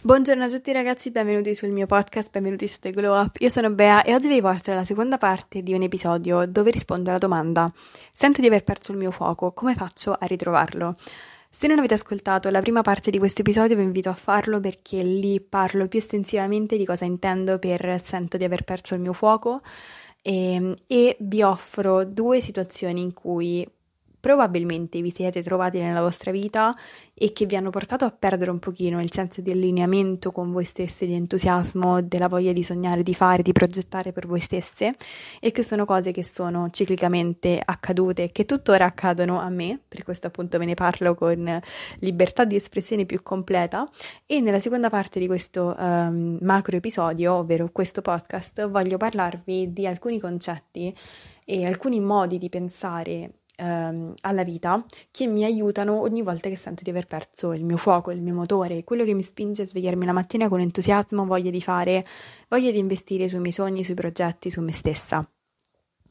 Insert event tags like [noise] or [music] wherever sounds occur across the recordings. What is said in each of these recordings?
Buongiorno a tutti ragazzi, benvenuti sul mio podcast, benvenuti su The Glow Up. Io sono Bea e oggi vi porto alla seconda parte di un episodio dove rispondo alla domanda Sento di aver perso il mio fuoco, come faccio a ritrovarlo? Se non avete ascoltato la prima parte di questo episodio vi invito a farlo perché lì parlo più estensivamente di cosa intendo per sento di aver perso il mio fuoco e, ehm, e vi offro due situazioni in cui probabilmente vi siete trovati nella vostra vita e che vi hanno portato a perdere un pochino il senso di allineamento con voi stesse, di entusiasmo, della voglia di sognare, di fare, di progettare per voi stesse e che sono cose che sono ciclicamente accadute e che tuttora accadono a me, per questo appunto ve ne parlo con libertà di espressione più completa. E nella seconda parte di questo um, macro episodio, ovvero questo podcast, voglio parlarvi di alcuni concetti e alcuni modi di pensare ehm, alla vita che mi aiutano ogni volta che sento di aver perso il mio fuoco, il mio motore, quello che mi spinge a svegliarmi la mattina con entusiasmo, voglia di fare, voglia di investire sui miei sogni, sui progetti, su me stessa.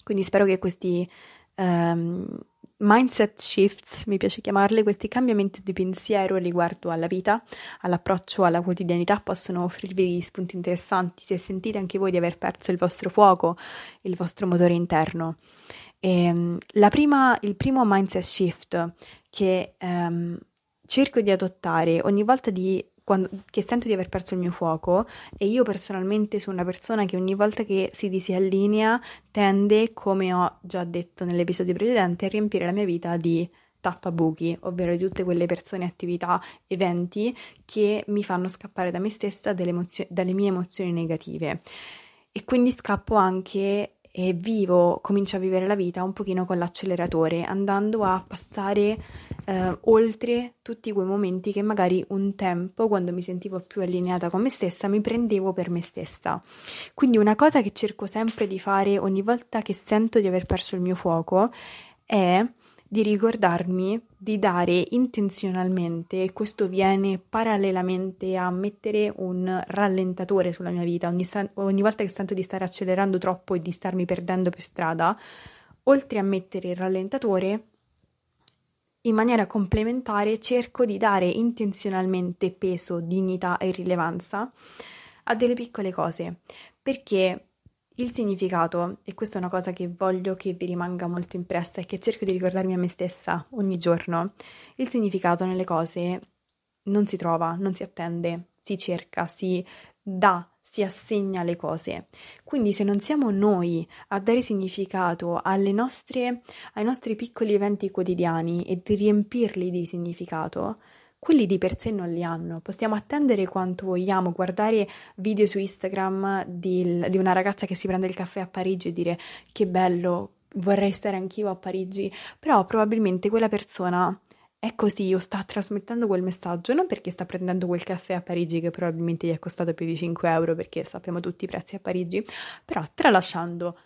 Quindi spero che questi um, mindset shifts, mi piace chiamarli, questi cambiamenti di pensiero riguardo alla vita, all'approccio alla quotidianità possono offrirvi spunti interessanti se sentite anche voi di aver perso il vostro fuoco, il vostro motore interno. E, ehm, prima, il primo mindset shift che um, cerco di adottare ogni volta di, quando, che sento di aver perso il mio fuoco e io personalmente sono una persona che ogni volta che si disallinea tende, come ho già detto nell'episodio precedente, a riempire la mia vita di tappabuchi, ovvero di tutte quelle persone, attività, eventi che mi fanno scappare da me stessa dalle mie emozioni negative. E quindi scappo anche e vivo, comincio a vivere la vita un pochino con l'acceleratore, andando a passare eh, oltre tutti quei momenti che magari un tempo, quando mi sentivo più allineata con me stessa, mi prendevo per me stessa. Quindi una cosa che cerco sempre di fare ogni volta che sento di aver perso il mio fuoco è di ricordarmi di dare intenzionalmente, e questo viene parallelamente a mettere un rallentatore sulla mia vita, ogni, ogni, volta che sento di stare accelerando troppo e di starmi perdendo per strada, oltre a mettere il rallentatore, in maniera complementare cerco di dare intenzionalmente peso, dignità e rilevanza a delle piccole cose, perché il significato, e questa è una cosa che voglio che vi rimanga molto impressa e che cerco di ricordarmi a me stessa ogni giorno, il significato nelle cose non si trova, non si attende, si cerca, si dà, si assegna le cose. Quindi se non siamo noi a dare significato nostre, ai nostri piccoli eventi quotidiani e di riempirli di significato, quelli di per sé non li hanno. Possiamo attendere quanto vogliamo, guardare video su Instagram di, di una ragazza che si prende il caffè a Parigi e dire che bello, vorrei stare anch'io a Parigi, però probabilmente quella persona è così o sta trasmettendo quel messaggio non perché sta prendendo quel caffè a Parigi che probabilmente gli è costato più di 5 euro perché sappiamo tutti i prezzi a Parigi, però tralasciando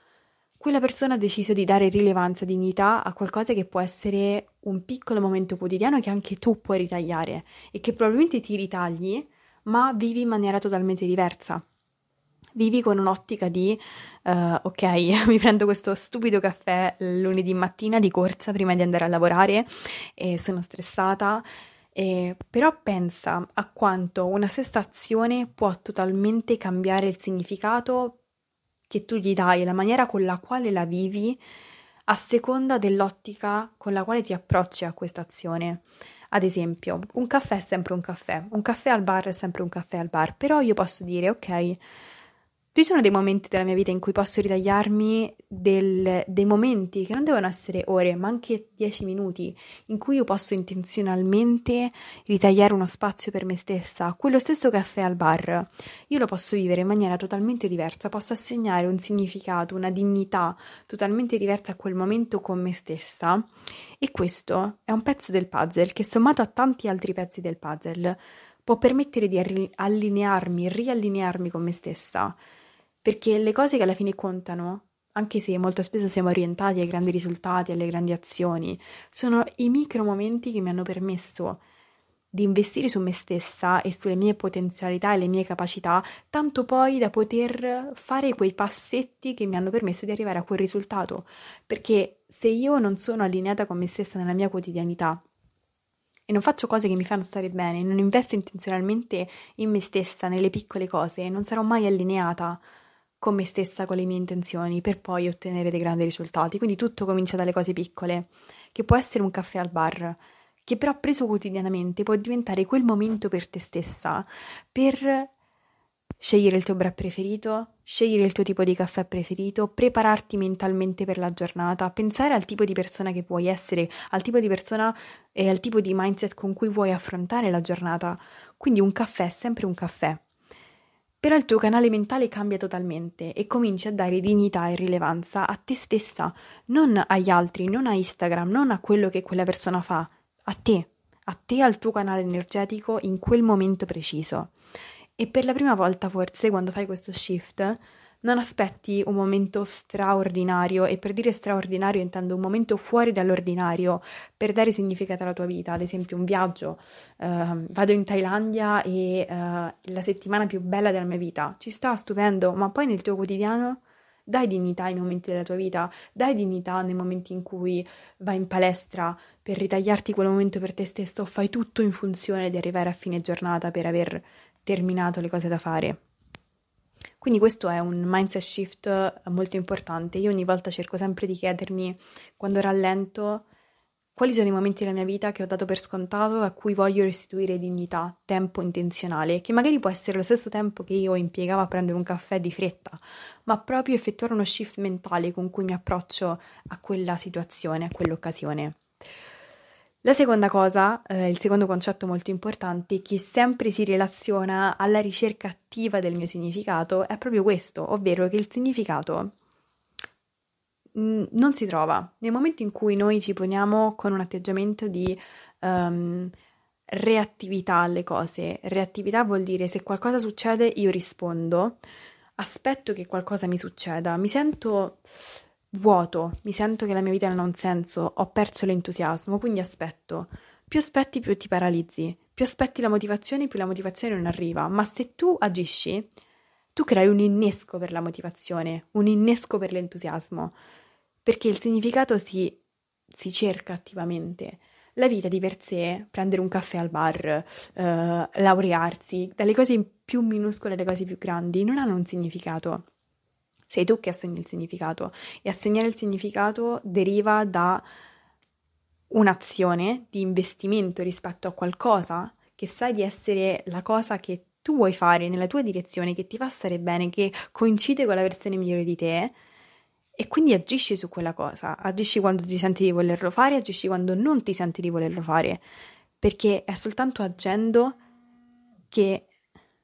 quella persona ha deciso di dare rilevanza, dignità a qualcosa che può essere un piccolo momento quotidiano che anche tu puoi ritagliare e che probabilmente ti ritagli, ma vivi in maniera totalmente diversa. Vivi con un'ottica di uh, ok, [laughs] mi prendo questo stupido caffè lunedì mattina di corsa prima di andare a lavorare e sono stressata. Eh, però pensa a quanto una stessa azione può totalmente cambiare il significato che tu gli dai, la maniera con la quale la vivi, a seconda dell'ottica con la quale ti approcci a questa azione. Ad esempio, un caffè è sempre un caffè, un caffè al bar è sempre un caffè al bar, però io posso dire, ok, ci sono dei momenti della mia vita in cui posso ritagliarmi del, dei momenti che non devono essere ore, ma anche dieci minuti, in cui io posso intenzionalmente ritagliare uno spazio per me stessa. Quello stesso caffè al bar, io lo posso vivere in maniera totalmente diversa, posso assegnare un significato, una dignità totalmente diversa a quel momento con me stessa. E questo è un pezzo del puzzle che sommato a tanti altri pezzi del puzzle può permettere di allinearmi, riallinearmi con me stessa perché le cose che alla fine contano anche se molto spesso siamo orientati ai grandi risultati, alle grandi azioni, sono i micro momenti che mi hanno permesso di investire su me stessa e sulle mie potenzialità e le mie capacità, tanto poi da poter fare quei passetti che mi hanno permesso di arrivare a quel risultato. Perché se io non sono allineata con me stessa nella mia quotidianità e non faccio cose che mi fanno stare bene, non investo intenzionalmente in me stessa, nelle piccole cose, non sarò mai allineata con me stessa, con le mie intenzioni, per poi ottenere dei grandi risultati. Quindi tutto comincia dalle cose piccole, che può essere un caffè al bar che però preso quotidianamente può diventare quel momento per te stessa, per scegliere il tuo brand preferito, scegliere il tuo tipo di caffè preferito, prepararti mentalmente per la giornata, pensare al tipo di persona che vuoi essere, al tipo di persona e al tipo di mindset con cui vuoi affrontare la giornata. Quindi un caffè è sempre un caffè. Però il tuo canale mentale cambia totalmente e cominci a dare dignità e rilevanza a te stessa, non agli altri, non a Instagram, non a quello che quella persona fa, a te, a te al tuo canale energetico in quel momento preciso. E per la prima volta forse quando fai questo shift non aspetti un momento straordinario e per dire straordinario intendo un momento fuori dall'ordinario per dare significato alla tua vita, ad esempio un viaggio, uh, vado in Thailandia e uh, la settimana più bella della mia vita, ci sta stupendo, ma poi nel tuo quotidiano dai dignità ai momenti della tua vita, dai dignità nei momenti in cui vai in palestra per ritagliarti quel momento per te stesso, fai tutto in funzione di arrivare a fine giornata per aver terminato le cose da fare. Quindi questo è un mindset shift molto importante. Io ogni volta cerco sempre di chiedermi, quando rallento, quali sono i momenti della mia vita che ho dato per scontato a cui voglio restituire dignità, tempo intenzionale, che magari può essere lo stesso tempo che io impiegavo a prendere un caffè di fretta, ma proprio effettuare uno shift mentale con cui mi approccio a quella situazione, a quell'occasione. La seconda cosa, eh, il secondo concetto molto importante che sempre si relaziona alla ricerca attiva del mio significato è proprio questo, ovvero che il significato Mm, non si trova. Nel momento in cui noi ci poniamo con un atteggiamento di um, reattività alle cose, reattività vuol dire se qualcosa succede io rispondo, aspetto che qualcosa mi succeda, mi sento vuoto, mi sento che la mia vita non ha un senso, ho perso l'entusiasmo, quindi aspetto. Più aspetti, più ti paralizzi, più aspetti la motivazione, più la motivazione non arriva, ma se tu agisci, tu crei un innesco per la motivazione, un innesco per l'entusiasmo perché il significato si, si cerca attivamente. La vita di per sé, prendere un caffè al bar, eh, laurearsi, dalle cose più minuscole alle cose più grandi, non hanno un significato. Sei tu che assegni il significato. E assegnare il significato deriva da un'azione di investimento rispetto a qualcosa che sai di essere la cosa che tu vuoi fare nella tua direzione, che ti fa stare bene, che coincide con la versione migliore di te e quindi agisci su quella cosa, agisci quando ti senti di volerlo fare, agisci quando non ti senti di volerlo fare, perché è soltanto agendo che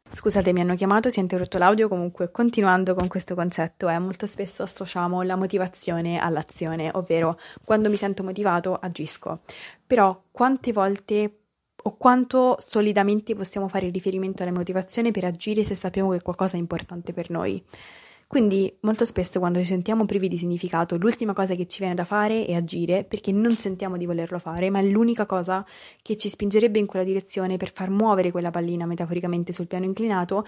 Scusate, mi hanno chiamato, si è interrotto l'audio, comunque continuando con questo concetto, eh, molto spesso associamo la motivazione all'azione, ovvero quando mi sento motivato agisco. Però quante volte o quanto solidamente possiamo fare riferimento alla motivazione per agire se sappiamo che qualcosa è importante per noi? Quindi molto spesso quando ci sentiamo privi di significato, l'ultima cosa che ci viene da fare è agire perché non sentiamo di volerlo fare, ma è l'unica cosa che ci spingerebbe in quella direzione per far muovere quella pallina metaforicamente sul piano inclinato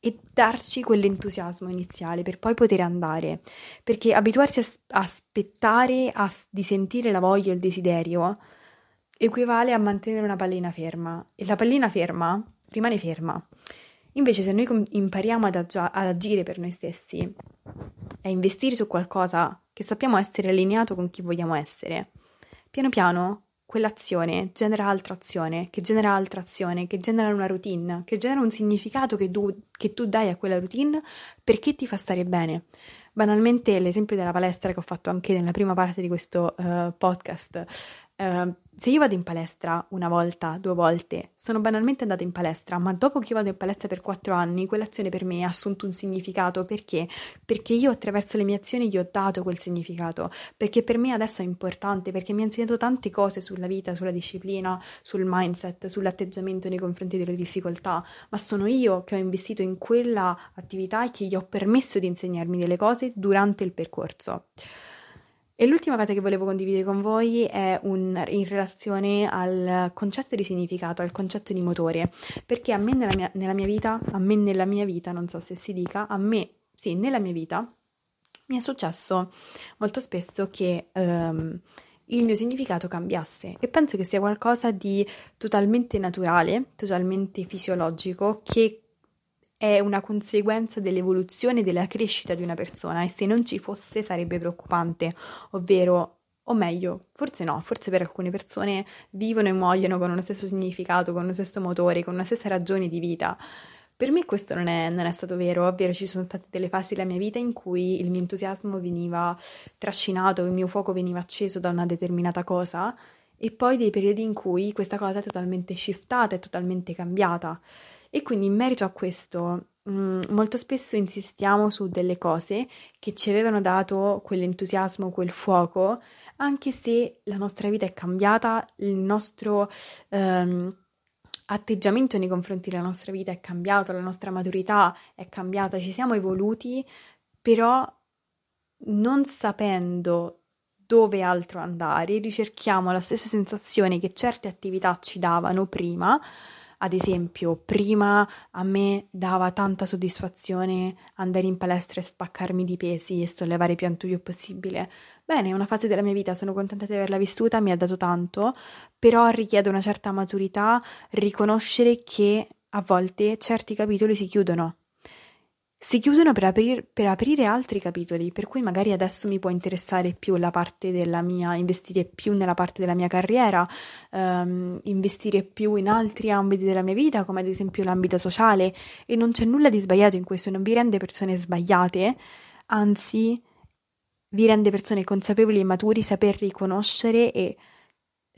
e darci quell'entusiasmo iniziale per poi poter andare. Perché abituarsi a aspettare a, di sentire la voglia e il desiderio equivale a mantenere una pallina ferma e la pallina ferma rimane ferma. Invece se noi impariamo ad, ag- ad agire per noi stessi e investire su qualcosa che sappiamo essere allineato con chi vogliamo essere, piano piano quell'azione genera altra azione, che genera altra azione, che genera una routine, che genera un significato che tu, che tu dai a quella routine perché ti fa stare bene. Banalmente l'esempio della palestra che ho fatto anche nella prima parte di questo uh, podcast. Uh, se io vado in palestra una volta, due volte, sono banalmente andata in palestra, ma dopo che io vado in palestra per quattro anni, quell'azione per me ha assunto un significato perché? Perché io attraverso le mie azioni gli ho dato quel significato, perché per me adesso è importante, perché mi ha insegnato tante cose sulla vita, sulla disciplina, sul mindset, sull'atteggiamento nei confronti delle difficoltà, ma sono io che ho investito in quella attività e che gli ho permesso di insegnarmi delle cose durante il percorso. E l'ultima cosa che volevo condividere con voi è un, in relazione al concetto di significato, al concetto di motore, perché a me nella mia, nella mia vita, a me nella mia vita, non so se si dica, a me, sì, nella mia vita, mi è successo molto spesso che um, il mio significato cambiasse. E penso che sia qualcosa di totalmente naturale, totalmente fisiologico, che è una conseguenza dell'evoluzione e della crescita di una persona e se non ci fosse sarebbe preoccupante, ovvero o meglio, forse no, forse per alcune persone vivono e muoiono con uno stesso significato, con uno stesso motore, con una stessa ragione di vita. Per me questo non è, non è, stato vero, ovvero ci sono state delle fasi della mia vita in cui il mio entusiasmo veniva trascinato, il mio fuoco veniva acceso da una determinata cosa e poi dei periodi in cui questa cosa è totalmente shiftata, è totalmente cambiata. E quindi in merito a questo, mm, molto spesso insistiamo su delle cose che ci avevano dato quell'entusiasmo, quel fuoco, anche se la nostra vita è cambiata, il nostro ehm, atteggiamento nei confronti della nostra vita è cambiato, la nostra maturità è cambiata, ci siamo evoluti, però non sapendo dove altro andare, ricerchiamo la stessa sensazione che certe attività ci davano prima, ad esempio, prima a me dava tanta soddisfazione andare in palestra e spaccarmi di pesi e sollevare più più possibile. Bene, è una fase della mia vita, sono contenta di averla vissuta, mi ha dato tanto, però richiede una certa maturità riconoscere che a volte certi capitoli si chiudono si chiudono per, aprir, per, aprire altri capitoli, per cui magari adesso mi può interessare più la parte della mia, investire più nella parte della mia carriera, ehm, investire più in altri ambiti della mia vita, come ad esempio l'ambito sociale, e non c'è nulla di sbagliato in questo, non vi rende persone sbagliate, anzi vi rende persone consapevoli e maturi saper riconoscere e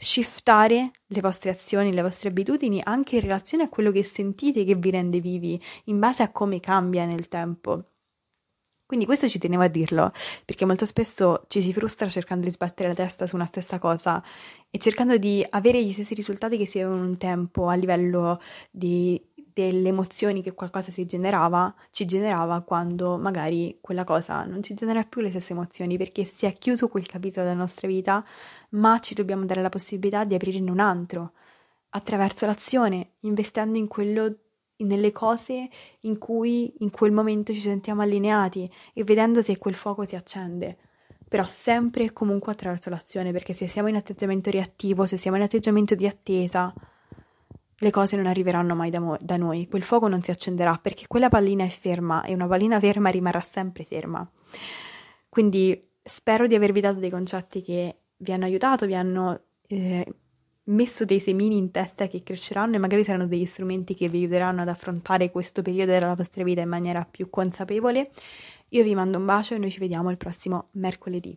shiftare le vostre azioni, le vostre abitudini anche in relazione a quello che sentite che vi rende vivi, in base a come cambia nel tempo. Quindi questo ci tenevo a dirlo, perché molto spesso ci si frustra cercando di sbattere la testa su una stessa cosa e cercando di avere gli stessi risultati che si avevano un tempo a livello di delle emozioni che qualcosa si generava, ci generava quando magari quella cosa non ci genera più le stesse emozioni perché si è chiuso quel capitolo della nostra vita, ma ci dobbiamo dare la possibilità di aprirne un altro attraverso l'azione, investendo in quello nelle cose in cui in quel momento ci sentiamo allineati e vedendo se quel fuoco si accende. Però sempre e comunque attraverso l'azione, perché se siamo in atteggiamento reattivo, se siamo in atteggiamento di attesa, le cose non arriveranno mai da, mo- da, noi, quel fuoco non si accenderà perché quella pallina è ferma e una pallina ferma rimarrà sempre ferma. Quindi spero di avervi dato dei concetti che vi hanno aiutato, vi hanno eh, messo dei semini in testa che cresceranno e magari saranno degli strumenti che vi aiuteranno ad affrontare questo periodo della vostra vita in maniera più consapevole. Io vi mando un bacio e noi ci vediamo il prossimo mercoledì.